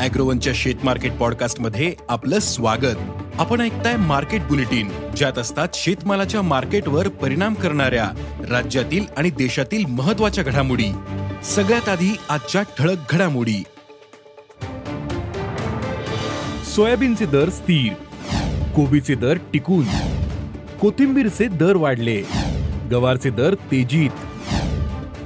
अॅग्रोवनच्या शेत मार्केट पॉडकास्टमध्ये आपलं स्वागत. आपण ऐकताय मार्केट बुलेटिन ज्यात असतात शेतमालाच्या मार्केटवर परिणाम करणाऱ्या राज्यातील आणि देशातील महत्त्वाच्या घडामोडी. सगळ्यात आधी आजच्या ठळक घडामोडी. सोयाबीनचे दर स्थिर. कोबीचे दर टिकून. कोथिंबीरचे दर वाढले. गवारचे दर तेजीत.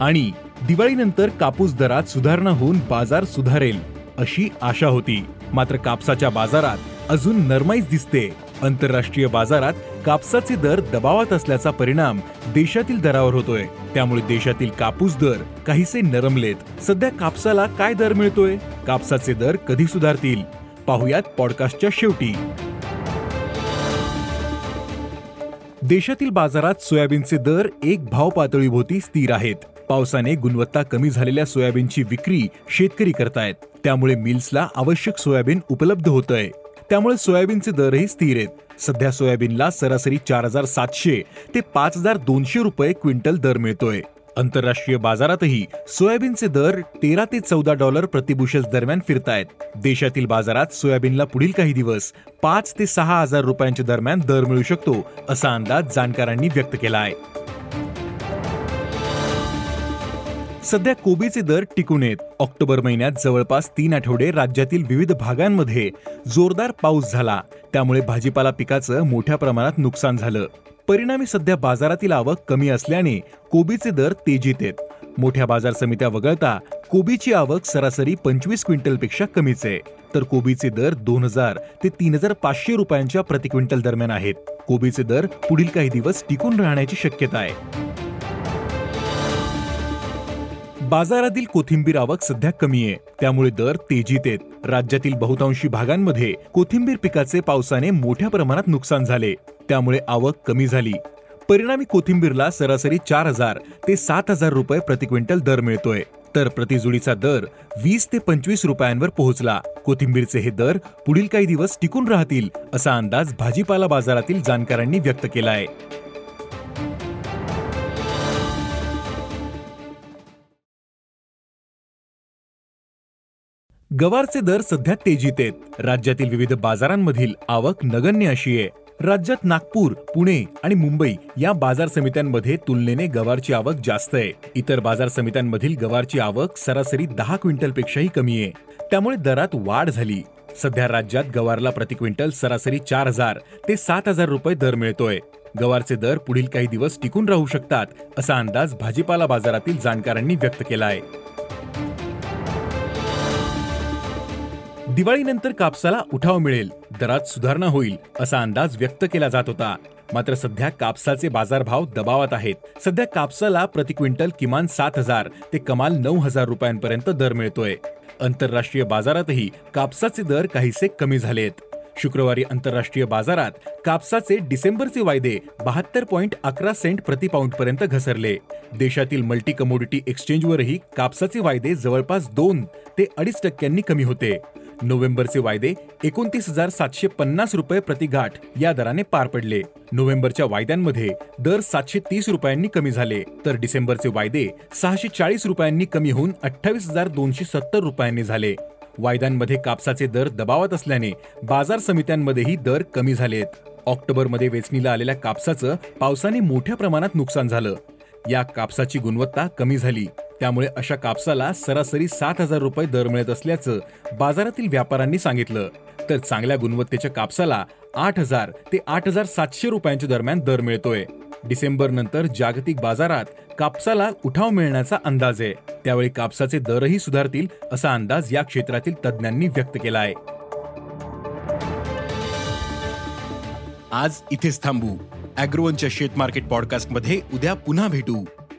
आणि दिवाळीनंतर कापूस दरात सुधारणा होऊन बाजार सुधारेल. अशी आशा होती. मात्र कापसाच्या बाजारात अजून नरमाईच दिसते. आंतरराष्ट्रीय बाजारात कापसाचे दर दबावात असल्याचा परिणाम देशातील दरावर होतोय. त्यामुळे देशातील कापूस दर काहीसे नरमलेत. सध्या कापसाला काय दर मिळतोय? कापसाचे दर कधी सुधारतील? पाहुयात पॉडकास्टच्या शेवटी. देशातील बाजारात सोयाबीनचे दर एक भाव पातळीभोवती स्थिर आहेत. पावसाने गुणवत्ता कमी झालेल्या सोयाबीनची विक्री शेतकरी करतायत. त्यामुळे मिल्सला आवश्यक सोयाबीन उपलब्ध होतंय. त्यामुळे सोयाबीनचे दरही स्थिर आहेत. सध्या सोयाबीनला सरासरी चार हजार सातशे ते पाच हजार दोनशे रुपये क्विंटल दर मिळतोय. आंतरराष्ट्रीय बाजारातही सोयाबीनचे दर तेरा ते चौदा डॉलर प्रतिबुशल दरम्यान फिरतायत. देशातील बाजारात सोयाबीनला पुढील काही दिवस पाच ते सहा हजार रुपयांच्या दरम्यान दर मिळू शकतो असा अंदाज जाणकारांनी व्यक्त केला आहे सध्या कोबीचे दर टिकून येत ऑक्टोबर महिन्यात जवळपास तीन आठवडे राज्यातील विविध भागांमध्ये जोरदार पाऊस झाला. त्यामुळे भाजीपाला पिकाचं मोठ्या प्रमाणात नुकसान झालं. परिणामी सध्या बाजारातील आवक कमी असल्याने कोबीचे दर तेजीत आहेत. मोठ्या बाजार समित्या वगळता कोबीची आवक सरासरी पंचवीस क्विंटलपेक्षा कमीच आहे. तर कोबीचे दर दोन हजार ते तीन हजार पाचशे रुपयांच्या प्रति क्विंटल दरम्यान आहेत. कोबीचे दर पुढील काही दिवस टिकून राहण्याची शक्यता आहे. बाजारातील कोथिंबीर आवक सध्या कमी आहे. त्यामुळे दर तेजीत आहेत. राज्यातील बहुतांशी भागांमध्ये कोथिंबीर पिकाचे पावसाने मोठ्या प्रमाणात नुकसान झाले. त्यामुळे आवक कमी झाली. परिणामी कोथिंबीरला सरासरी चार हजार ते सात हजार रुपये प्रति क्विंटल दर मिळतोय. तर प्रतिजुडीचा दर वीस ते पंचवीस रुपयांवर पोहोचला. कोथिंबीरचे हे दर पुढील काही दिवस टिकून राहतील असा अंदाज भाजीपाला बाजारातील जाणकारांनी व्यक्त केला आहे गवारचे दर सध्या तेजीत आहेत. राज्यातील विविध बाजारांमधील आवक नगण्य अशी आहे. राज्यात नागपूर पुणे आणि मुंबई या बाजार समित्यांमध्ये तुलनेने गवारची आवक जास्त आहे. इतर बाजार समित्यांमधील गवारची आवक सरासरी दहा क्विंटलपेक्षाही कमी आहे. त्यामुळे दरात वाढ झाली. सध्या राज्यात गवारला प्रति क्विंटल सरासरी चार हजार ते सात हजार रुपये दर मिळतोय. गवारचे दर पुढील काही दिवस टिकून राहू शकतात असा अंदाज भाजीपाला बाजारातील जाणकारांनी व्यक्त केला आहे दिवाळीनंतर कापसाला उठाव मिळेल दरात सुधारणा होईल असा अंदाज व्यक्त केला जात होता. मात्र सध्या कापसाचे बाजारभाव दबावात आहेत. सध्या कापसाला प्रति क्विंटल किमान सात हजार ते कमाल नऊ हजार रुपयांपर्यंत दर मिळतोय. आंतरराष्ट्रीय बाजारातही कापसाचे दर काहीसे कमी झालेत. शुक्रवारी आंतरराष्ट्रीय बाजारात कापसाचे डिसेंबरचे वायदे बहात्तर पॉईंट अकरा सेंट प्रति पाऊंड पर्यंत घसरले. देशातील मल्टी कमोडिटी एक्सचेंजवरही कापसाचे वायदे जवळपास दोन ते अडीच टक्क्यांनी कमी होते. नोव्हेंबरचे वायदे एकोणतीस हजार सातशे पन्नास रुपये प्रतिघाट या दराने पार पडले. नोव्हेंबरच्या वायद्यांमध्ये दर सातशे तीस रुपयांनी कमी झाले. तर डिसेंबरचे वायदे सहाशे चाळीस रुपयांनी कमी होऊन अठ्ठावीस हजार दोनशे सत्तर रुपयांनी झाले. वायद्यांमध्ये कापसाचे दर दबावत असल्याने बाजार समित्यांमध्येही दर कमी झालेत. ऑक्टोबरमध्ये वेचणीला आलेल्या कापसाचं पावसाने मोठ्या प्रमाणात नुकसान झालं. या कापसाची गुणवत्ता कमी झाली. त्यामुळे अशा कापसाला सरासरी सात हजार रुपये दर मिळत असल्याचं बाजारातील व्यापाऱ्यांनी सांगितलं. तर चांगल्या गुणवत्तेच्या कापसाला आठ हजार ते आठ हजार सातशे रुपयांच्या दरम्यान दर मिळतोय. डिसेंबर नंतर जागतिक बाजारात कापसाला उठाव मिळण्याचा अंदाज आहे. त्यावेळी कापसाचे दरही सुधारतील असा अंदाज या क्षेत्रातील तज्ज्ञांनी व्यक्त केला आहे आज इथेच थांबू. अॅग्रोवनच्या शेत मार्केट पॉडकास्टमध्ये उद्या पुन्हा भेटू.